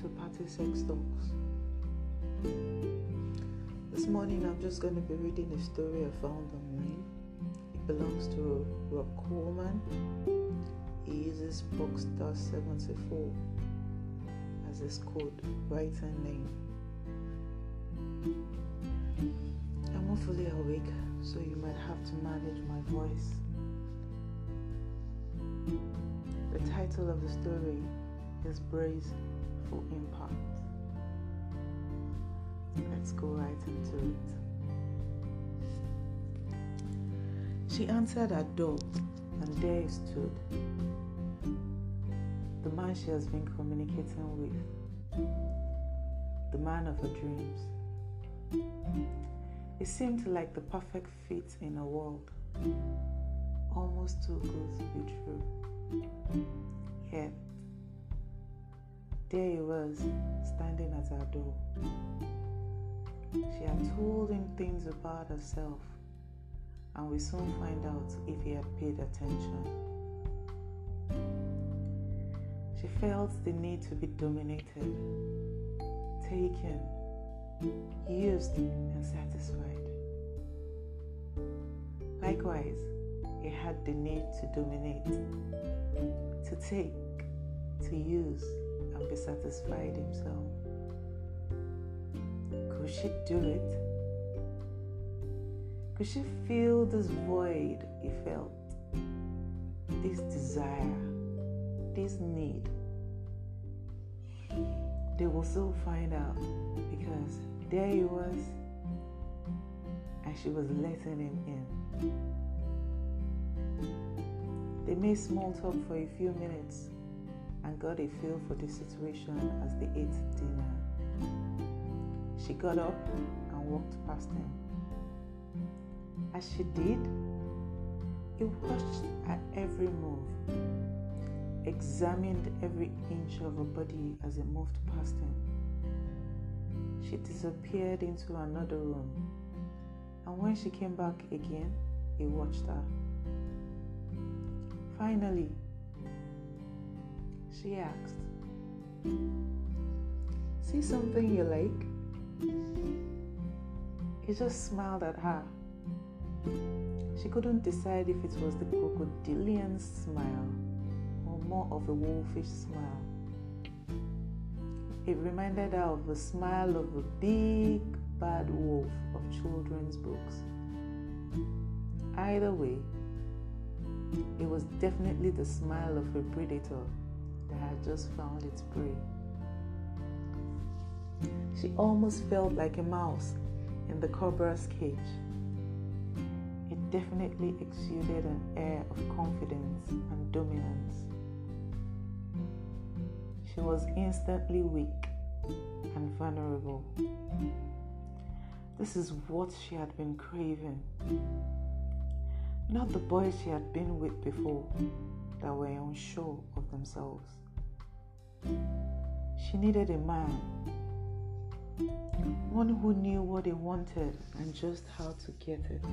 to Party Sex Talks. This morning I'm just going to be reading a story I found online. It belongs to Rob Coleman. He uses Boxstar 74 as his code writing name. I'm awfully awake, so you might have to manage my voice. The title of the story is Brace Impact. Let's go right into it. She answered her door, and there he stood. The man she has been communicating with, the man of her dreams. It seemed like the perfect fit in a world, almost too good to be true. Yet, there he was, standing at her door. She had told him things about herself, and we soon find out if he had paid attention. She felt the need to be dominated, taken, used, and satisfied. Likewise, he had the need to dominate, to take, to use, and be satisfied himself. Could she do it? Could she feel this void he felt? This desire, this need? They will soon find out because there he was and she was letting him in. They made small talk for a few minutes and got a feel for the situation as they ate dinner. She got up and walked past him. As she did, he watched her every move, examined every inch of her body as he moved past him. She disappeared into another room, and when she came back again, he watched her. Finally, she asked, See something you like? He just smiled at her. She couldn't decide if it was the crocodilian smile or more of a wolfish smile. It reminded her of the smile of a big bad wolf of children's books. Either way, it was definitely the smile of a predator that had just found its prey. She almost felt like a mouse in the cobra's cage. It definitely exuded an air of confidence and dominance. She was instantly weak and vulnerable. This is what she had been craving. Not the boys she had been with before that were unsure themselves. She needed a man, one who knew what he wanted and just how to get it.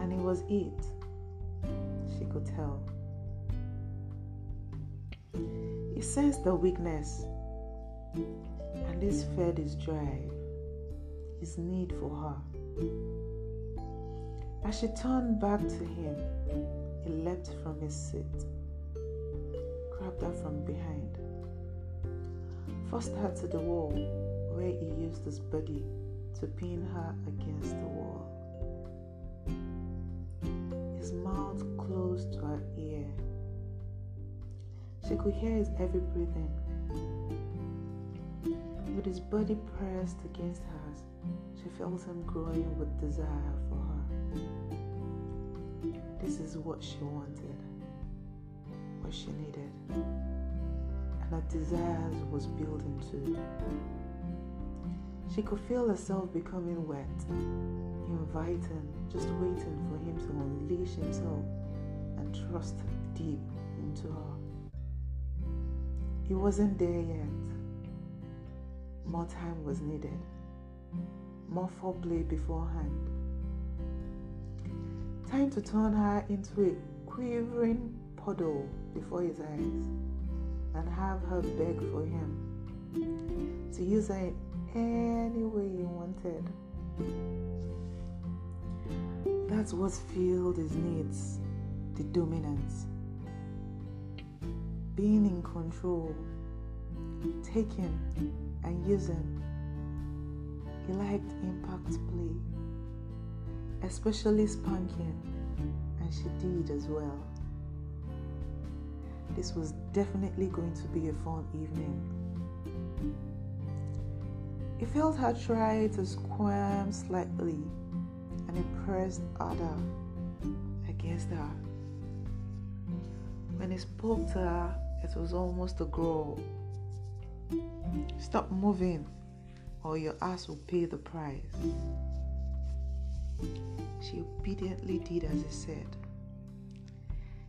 And it was it, she could tell. He sensed the weakness, and this fed his drive, his need for her. As she turned back to him, he leapt from his seat, from behind, forced her to the wall where he used his body to pin her against the wall. His mouth close to her ear. She could hear his heavy breathing. With his body pressed against hers, she felt him growing with desire for her. This is what she wanted, what she needed, and her desires was building too. She could feel herself becoming wet, inviting, just waiting for him to unleash himself and trust deep into her. He wasn't there yet. More time was needed, more foreplay beforehand. Time to turn her into a quivering puddle before his eyes and have her beg for him to use her any way he wanted. That's what filled his needs, the dominance. Being in control, taking and using. He liked impact play, especially spanking, and she did as well. This was definitely going to be a fun evening. He felt her try to squirm slightly and he pressed harder against her. When he spoke to her, it was almost a growl. Stop moving, or your ass will pay the price. She obediently did as he said.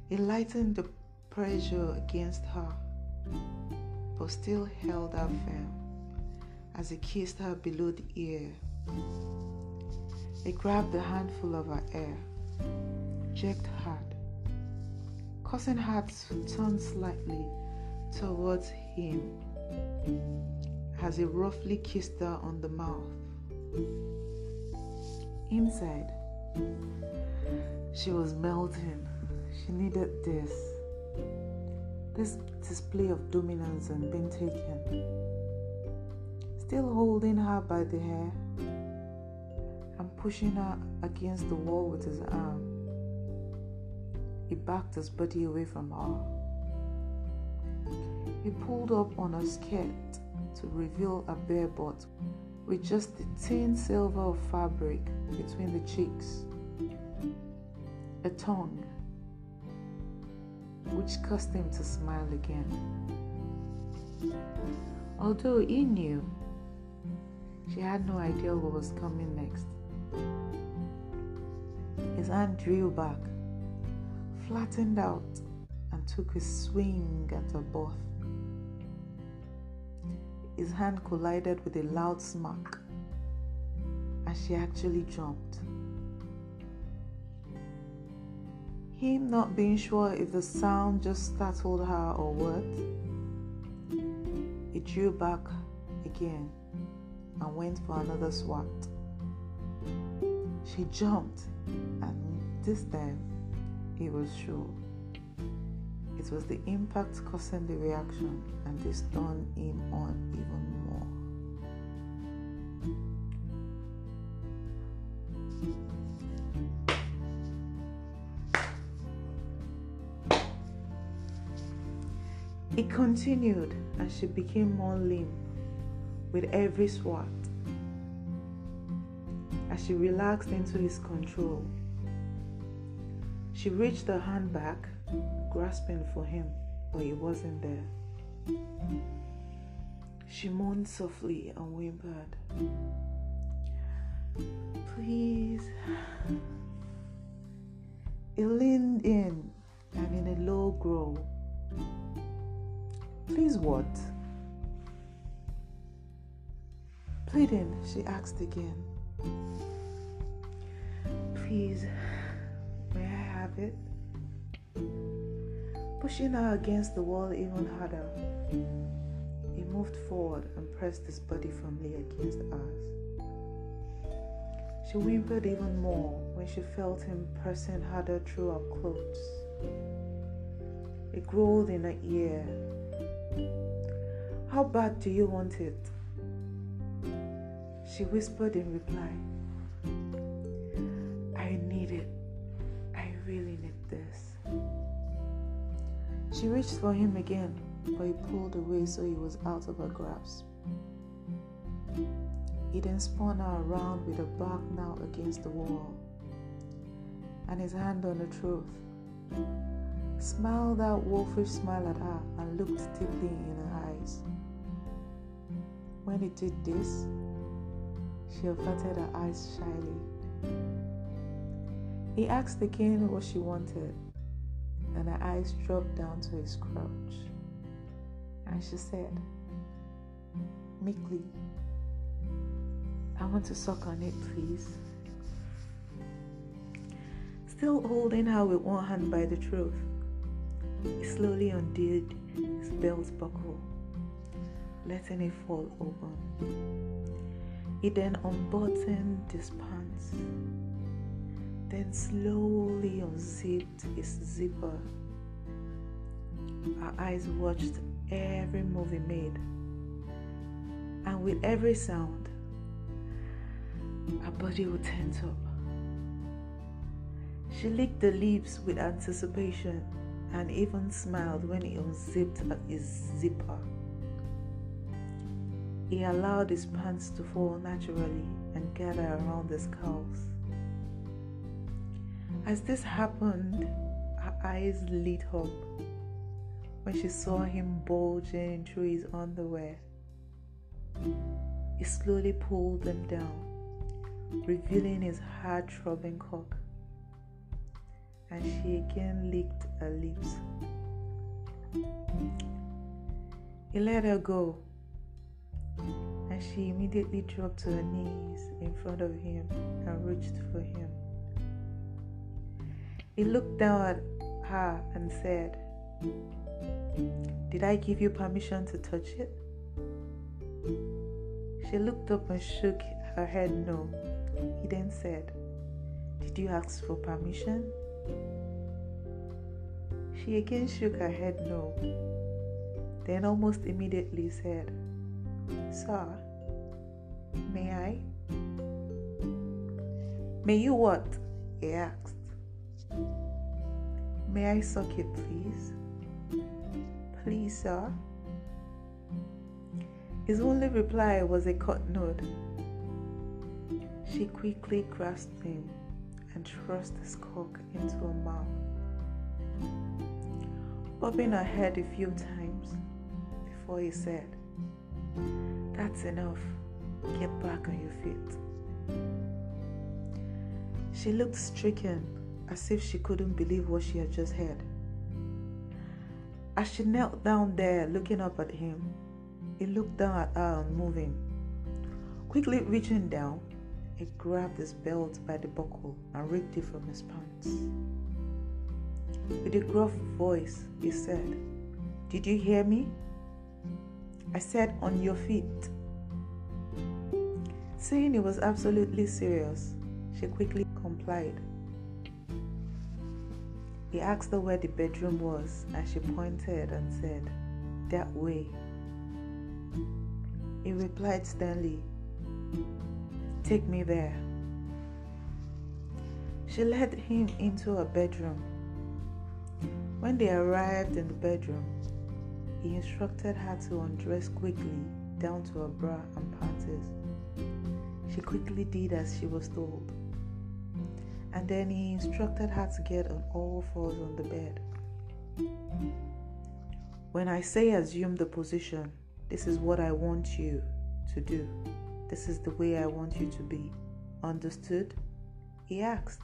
He lightened the pressure against her, but still held her firm as he kissed her below the ear. He grabbed a handful of her hair, jerked hard, causing her to turn slightly towards him as he roughly kissed her on the mouth. Inside, she was melting. She needed this. This display of dominance and being taken. Still holding her by the hair and pushing her against the wall with his arm. He backed his body away from her. He pulled up on her skirt to reveal a bare butt with just the thin silver of fabric between the cheeks, a tongue, which caused him to smile again. Although he knew, she had no idea what was coming next. His hand drew back, flattened out, and took a swing at her both. His hand collided with a loud smack, and she actually jumped. Him not being sure if the sound just startled her or what, he drew back again and went for another swat. She jumped, and this time he was sure. It was the impact causing the reaction, and this turned him on even It continued, and she became more limp with every swat as she relaxed into his control. She reached her hand back, grasping for him, but he wasn't there. She moaned softly and whimpered, Please. He leaned in and in a low growl, Please what? Pleading, she asked again. Please, may I have it? Pushing her against the wall even harder, he moved forward and pressed his body firmly against hers. She whimpered even more when she felt him pressing harder through her clothes. It growled in her ear. How bad do you want it? She whispered in reply. I need it. I really need this. She reached for him again, but he pulled away so he was out of her grasp. He then spun her around with her back now against the wall and his hand on the throat. Smiled that wolfish smile at her and looked deeply in her eyes. When he did this, she averted her eyes shyly. He asked again what she wanted and her eyes dropped down to his crotch. And she said, meekly, I want to suck on it, please. Still holding her with one hand by the throat, he slowly undid his belt buckle, letting it fall open. He then unbuttoned his pants, then slowly unzipped his zipper. Our eyes watched every move he made, and with every sound, her body would tense up. She licked the lips with anticipation and even smiled when he unzipped his zipper. He allowed his pants to fall naturally and gather around his calves. As this happened, her eyes lit up when she saw him bulging through his underwear. He slowly pulled them down, revealing his hard throbbing cock and she again licked her lips. He let her go, and she immediately dropped to her knees in front of him and reached for him. He looked down at her and said, Did I give you permission to touch it? She looked up and shook her head no. He then said, Did you ask for permission? She again shook her head no, then almost immediately said, Sir, may I? May you what? he asked. May I suck it, please? Please, sir. His only reply was a cut nod. She quickly grasped him and thrust his cock into her mouth. Bobbing her head a few times before he said, That's enough. Get back on your feet. She looked stricken as if she couldn't believe what she had just heard. As she knelt down there looking up at him, he looked down at her unmoving. Quickly reaching down, he grabbed his belt by the buckle and ripped it from his pants. With a gruff voice, he said, Did you hear me? I said, On your feet. Seeing he was absolutely serious, she quickly complied. He asked her where the bedroom was, and she pointed and said, That way. He replied sternly, Take me there. She led him into her bedroom. When they arrived in the bedroom, he instructed her to undress quickly down to her bra and panties. She quickly did as she was told. And then he instructed her to get on all fours on the bed. When I say assume the position, this is what I want you to do. This is the way I want you to be. Understood? He asked.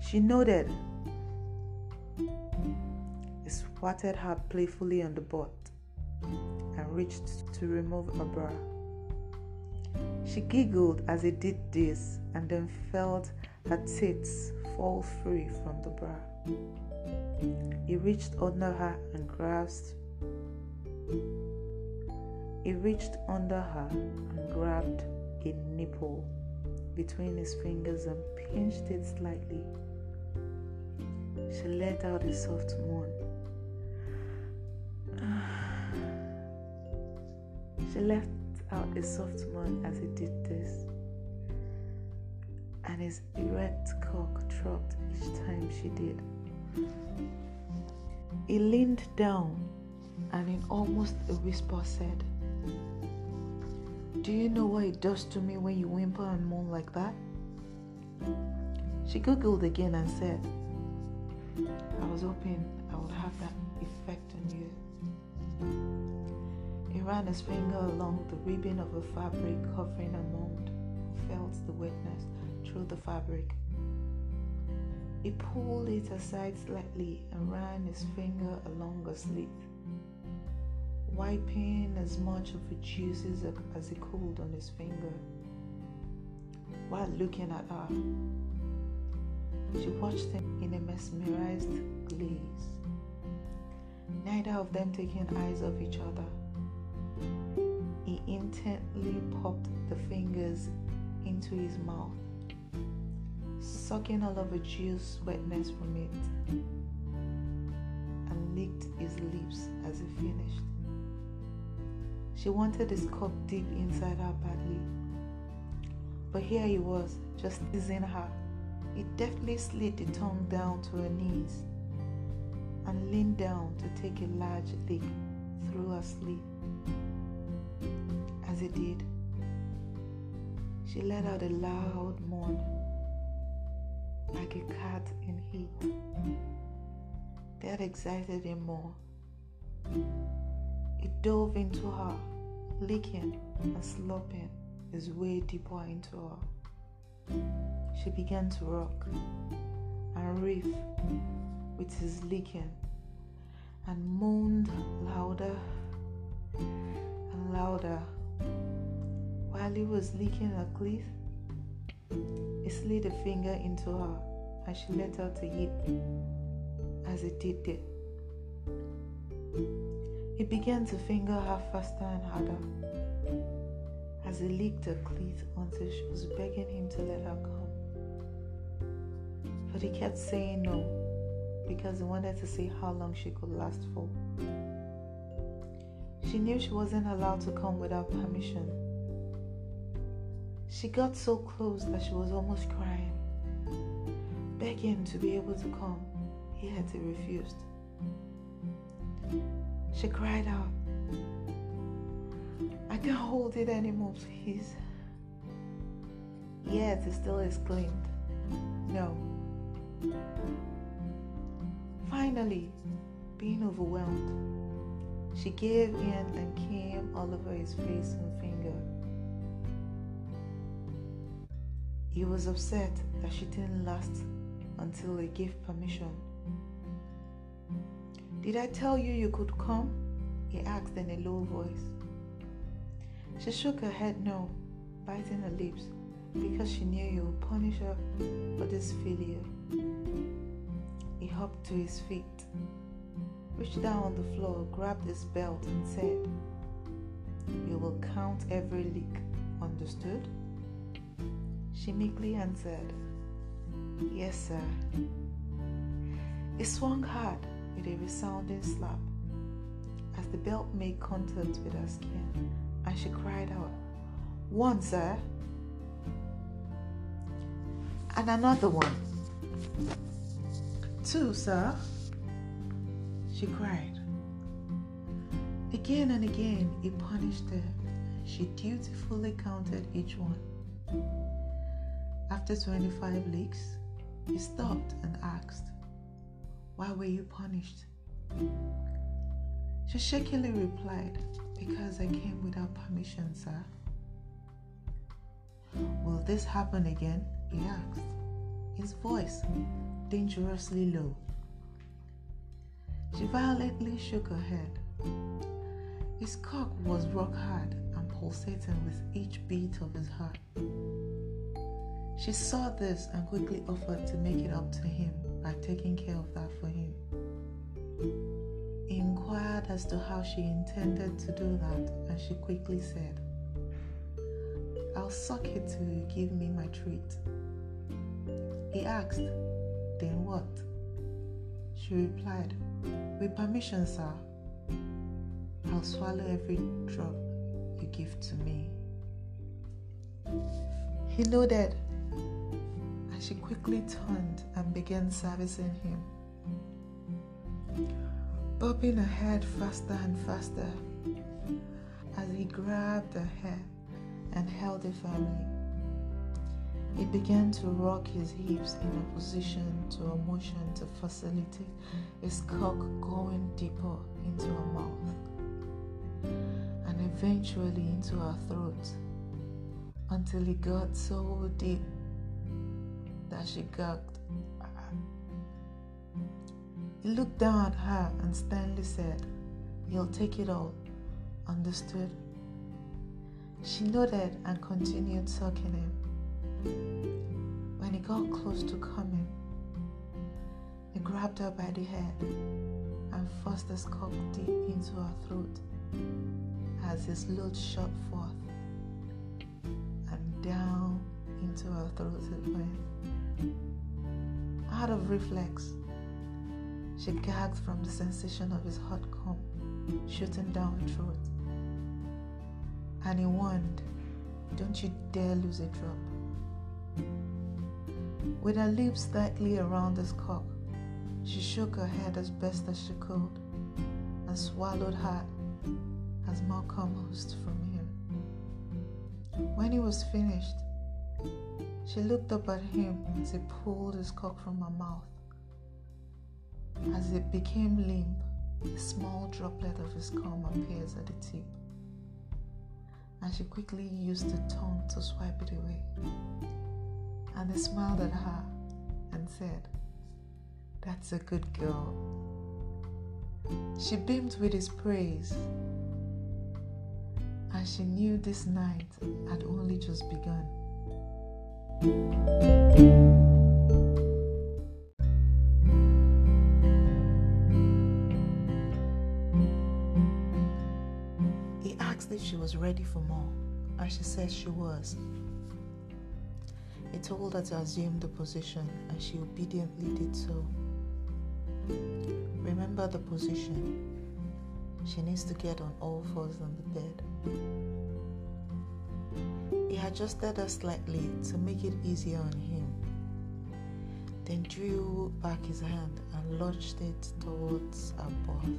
She nodded. He swatted her playfully on the butt and reached to remove her bra. She giggled as he did this and then felt her tits fall free from the bra. He reached under her and grasped he reached under her and grabbed a nipple between his fingers and pinched it slightly. She let out a soft moan. She let out a soft moan as he did this, and his erect cock throbbed each time she did. He leaned down and, in almost a whisper, said, do you know what it does to me when you whimper and moan like that? She googled again and said, I was hoping I would have that effect on you. He ran his finger along the ribbon of a fabric covering a mound felt the wetness through the fabric. He pulled it aside slightly and ran his finger along her slit wiping as much of the juices as he could on his finger while looking at her. She watched him in a mesmerized gaze. neither of them taking eyes off each other. He intently popped the fingers into his mouth, sucking all of the juice wetness from it, and licked his lips as he finished. She wanted his cup deep inside her badly. But here he was, just teasing her. He deftly slid the tongue down to her knees and leaned down to take a large lick through her sleeve. As he did, she let out a loud moan, like a cat in heat. That excited him more. He dove into her, licking and slopping his way deeper into her. She began to rock and riff with his licking and moaned louder and louder while he was licking her cleave. He slid a finger into her and she let out a yip as he did it. He began to finger her faster and harder as he licked her cleat until she was begging him to let her come. But he kept saying no because he wanted to see how long she could last for. She knew she wasn't allowed to come without permission. She got so close that she was almost crying, begging to be able to come, yet he refused. She cried out, I can't hold it anymore, please. Yet he still exclaimed, No. Finally, being overwhelmed, she gave in and came all over his face and finger. He was upset that she didn't last until he gave permission. Did I tell you you could come? He asked in a low voice. She shook her head no, biting her lips, because she knew he would punish her for this failure. He hopped to his feet, reached down on the floor, grabbed his belt, and said, You will count every lick, understood? She meekly answered, Yes, sir. He swung hard with a resounding slap as the belt made contact with her skin, and she cried out, One, sir, and another one. Two, sir, she cried. Again and again, he punished her. She dutifully counted each one. After 25 licks, he stopped and asked, why were you punished? She shakily replied, Because I came without permission, sir. Will this happen again? he asked, his voice dangerously low. She violently shook her head. His cock was rock hard and pulsating with each beat of his heart. She saw this and quickly offered to make it up to him by taking care of that for him. He inquired as to how she intended to do that, and she quickly said, I'll suck it you give me my treat. He asked, Then what? She replied, With permission, sir, I'll swallow every drop you give to me. He nodded and she quickly turned and began servicing him, bobbing her head faster and faster as he grabbed her hair and held it firmly. He began to rock his hips in opposition to a motion to facilitate his cock going deeper into her mouth and eventually into her throat until he got so deep that she gagged. Uh, he looked down at her and sternly said, You'll take it all. Understood? She nodded and continued sucking him. When he got close to coming, he grabbed her by the head and forced his cock deep into her throat as his load shot forth and down into her throat it went. Out of reflex, she gagged from the sensation of his hot cum shooting down her throat. And he warned, Don't you dare lose a drop. With her lips tightly around his cock, she shook her head as best as she could and swallowed hard as Malcolm oozed from him. When he was finished, she looked up at him as he pulled his cock from her mouth. As it became limp, a small droplet of his cum appears at the tip, and she quickly used the tongue to swipe it away. And he smiled at her and said, That's a good girl. She beamed with his praise, and she knew this night had only just begun. He asked if she was ready for more, and she said she was. He told her to assume the position, and she obediently did so. Remember the position. She needs to get on all fours on the bed. He adjusted her slightly to make it easier on him, then drew back his hand and launched it towards her butt.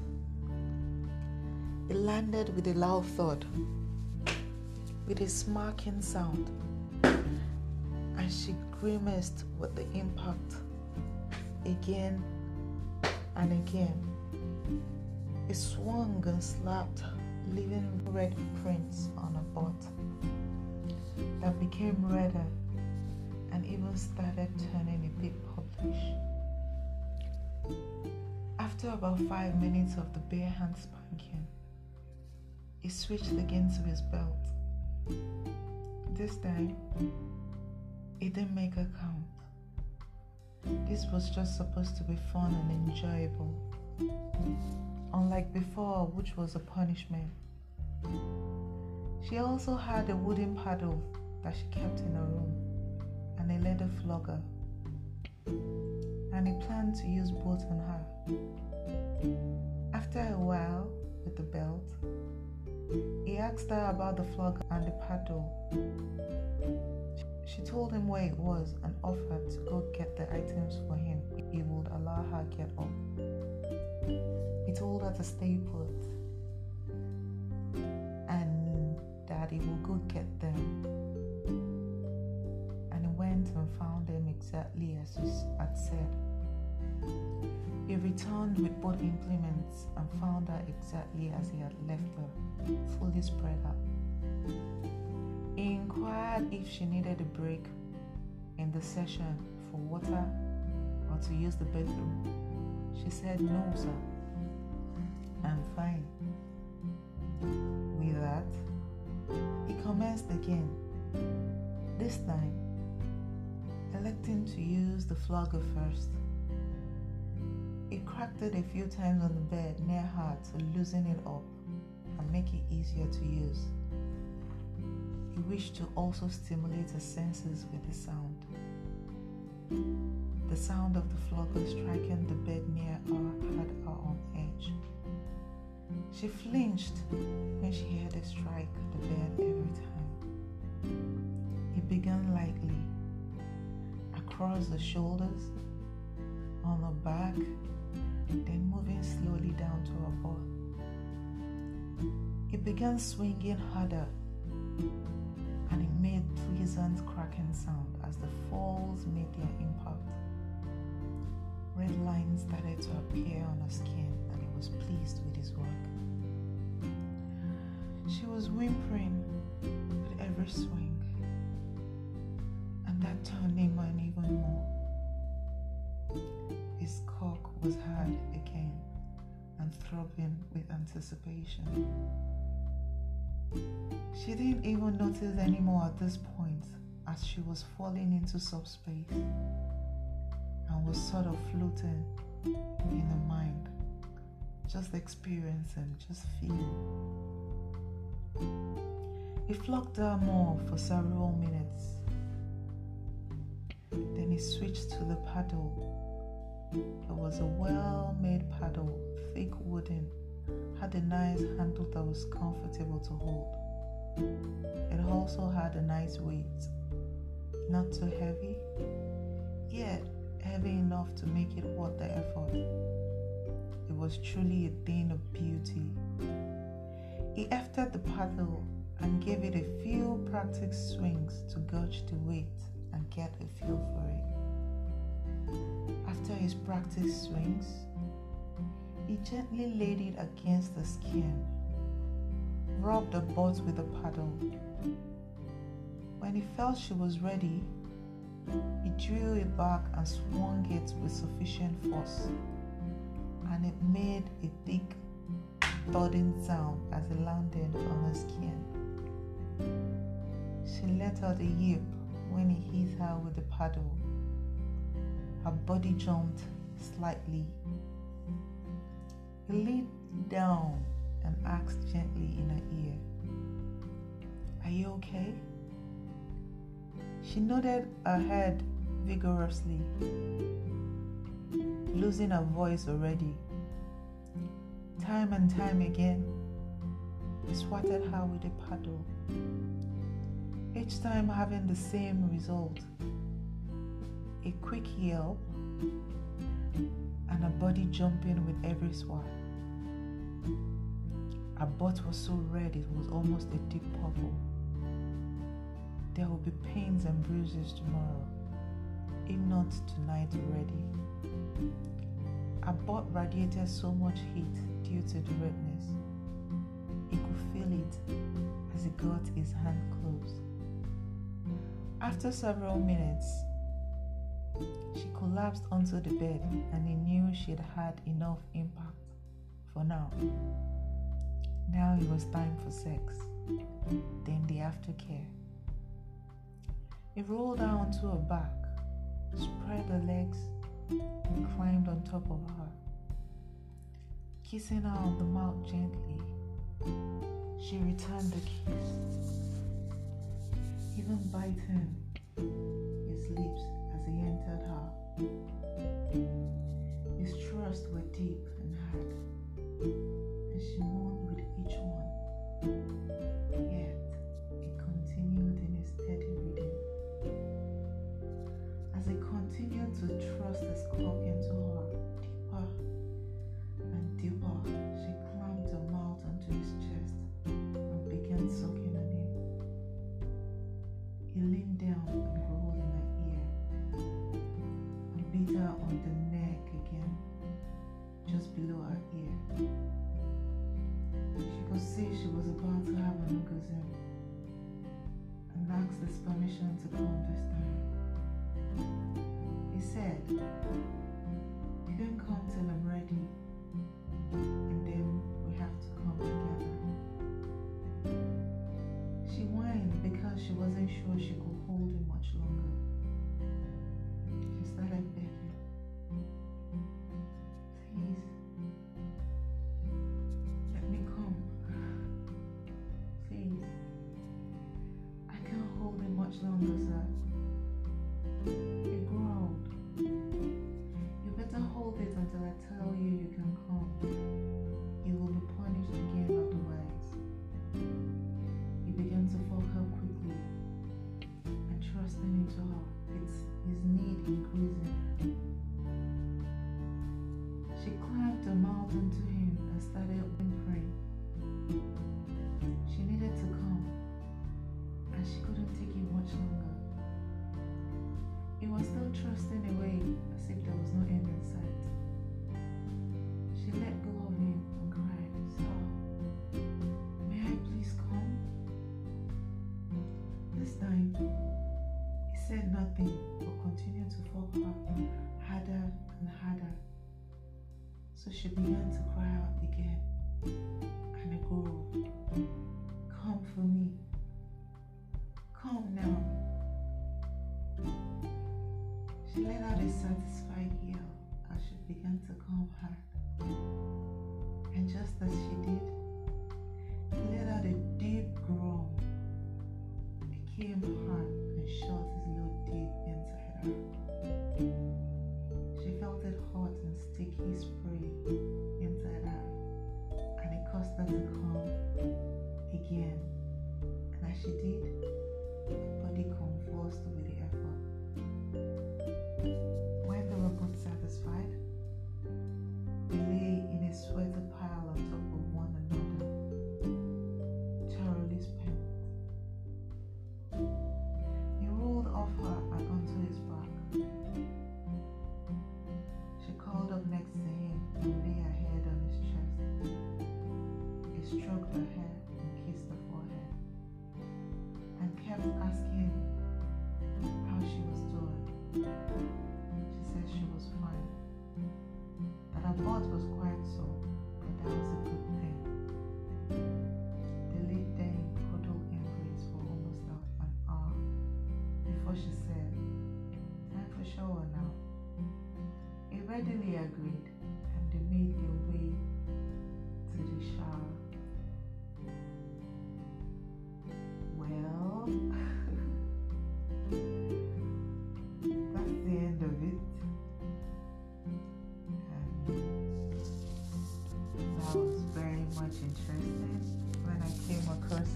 It landed with a loud thud, with a smacking sound, and she grimaced with the impact again and again. It swung and slapped, leaving red prints on her butt that became redder and even started turning a bit purplish. After about five minutes of the bare hand spanking, he switched again to his belt. This time, it didn't make a count. This was just supposed to be fun and enjoyable, unlike before, which was a punishment. She also had a wooden paddle that she kept in her room and a leather flogger, and he planned to use both on her. After a while, with the belt, he asked her about the flogger and the paddle. She told him where it was and offered to go get the items for him if he would allow her get up. He told her to stay put and that he will go get them. And went and found them exactly as he had said. He returned with both implements and found her exactly as he had left her, fully spread out. He inquired if she needed a break in the session for water or to use the bathroom. She said, No, sir. I'm fine. With that, he commenced again, this time electing to use the flogger first. He cracked it a few times on the bed near her to loosen it up and make it easier to use. He wished to also stimulate her senses with the sound. The sound of the flogger striking the bed near her had her on edge. She flinched when she heard it strike the bed every time. It began lightly, across the shoulders, on the back, then moving slowly down to her butt. It began swinging harder, and it made pleasant cracking sound as the falls made their impact. Red lines started to appear on her skin, and he was pleased with his work. She was whimpering with every swing, that turned him on even more. His cock was hard again and throbbing with anticipation. She didn't even notice anymore at this point as she was falling into subspace and was sort of floating in her mind just experiencing, just feeling. He flocked her more for several minutes. Then he switched to the paddle. It was a well made paddle, thick wooden, had a nice handle that was comfortable to hold. It also had a nice weight, not too heavy, yet heavy enough to make it worth the effort. It was truly a thing of beauty. He efted the paddle and gave it a few practice swings to gauge the weight and get a feel for it. After his practice swings, he gently laid it against the skin, rubbed the butt with the paddle. When he felt she was ready, he drew it back and swung it with sufficient force, and it made a thick thudding sound as it landed on her skin. She let out a yip when he hit her with the paddle. Her body jumped slightly. He leaned down and asked gently in her ear, Are you okay? She nodded her head vigorously, losing her voice already. Time and time again, he swatted her with a paddle, each time having the same result a quick yelp and a body jumping with every swat. Her butt was so red it was almost a deep purple. There will be pains and bruises tomorrow, if not tonight already. Her butt radiated so much heat due to the redness. He could feel it as he got his hand close. After several minutes, she collapsed onto the bed and he knew she'd had enough impact for now. Now it was time for sex, then the aftercare. He rolled her onto her back, spread her legs, and climbed on top of her. Kissing her on the mouth gently, she returned the kiss, even biting his lips as he entered her. His thrusts were deep and asked his permission to come this time. He said, You can come till I'm ready, and then we have to come together. She whined because she wasn't sure she could hold him much longer. She started into her. It's his need increasing.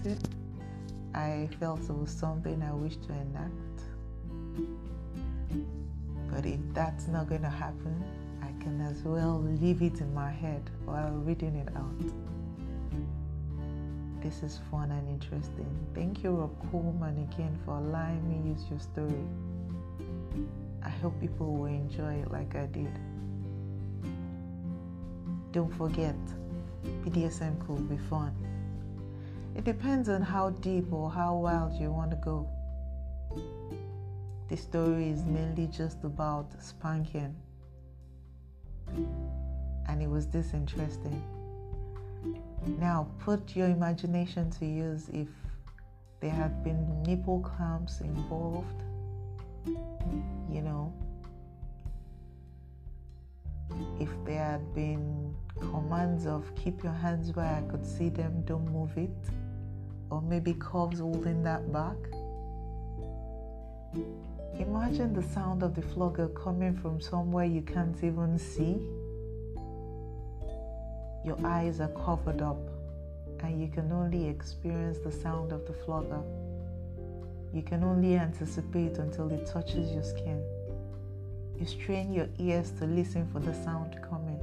It, I felt it was something I wish to enact. But if that's not going to happen, I can as well leave it in my head while reading it out. This is fun and interesting. Thank you, Rob Coleman, again for allowing me use your story. I hope people will enjoy it like I did. Don't forget, BDSM could be fun. It depends on how deep or how wild you want to go. The story is mainly just about spanking, and it was this interesting. Now, put your imagination to use if there had been nipple clamps involved, you know, if there had been commands of keep your hands where I could see them, don't move it, or maybe cuffs holding that back. Imagine the sound of the flogger coming from somewhere you can't even see. Your eyes are covered up, and you can only experience the sound of the flogger. You can only anticipate until it touches your skin. You strain your ears to listen for the sound coming.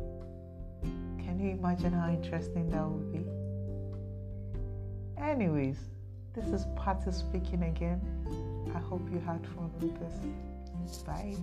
Can you imagine how interesting that would be? Anyways, this is Patty speaking again. I hope you had fun with this. Bye.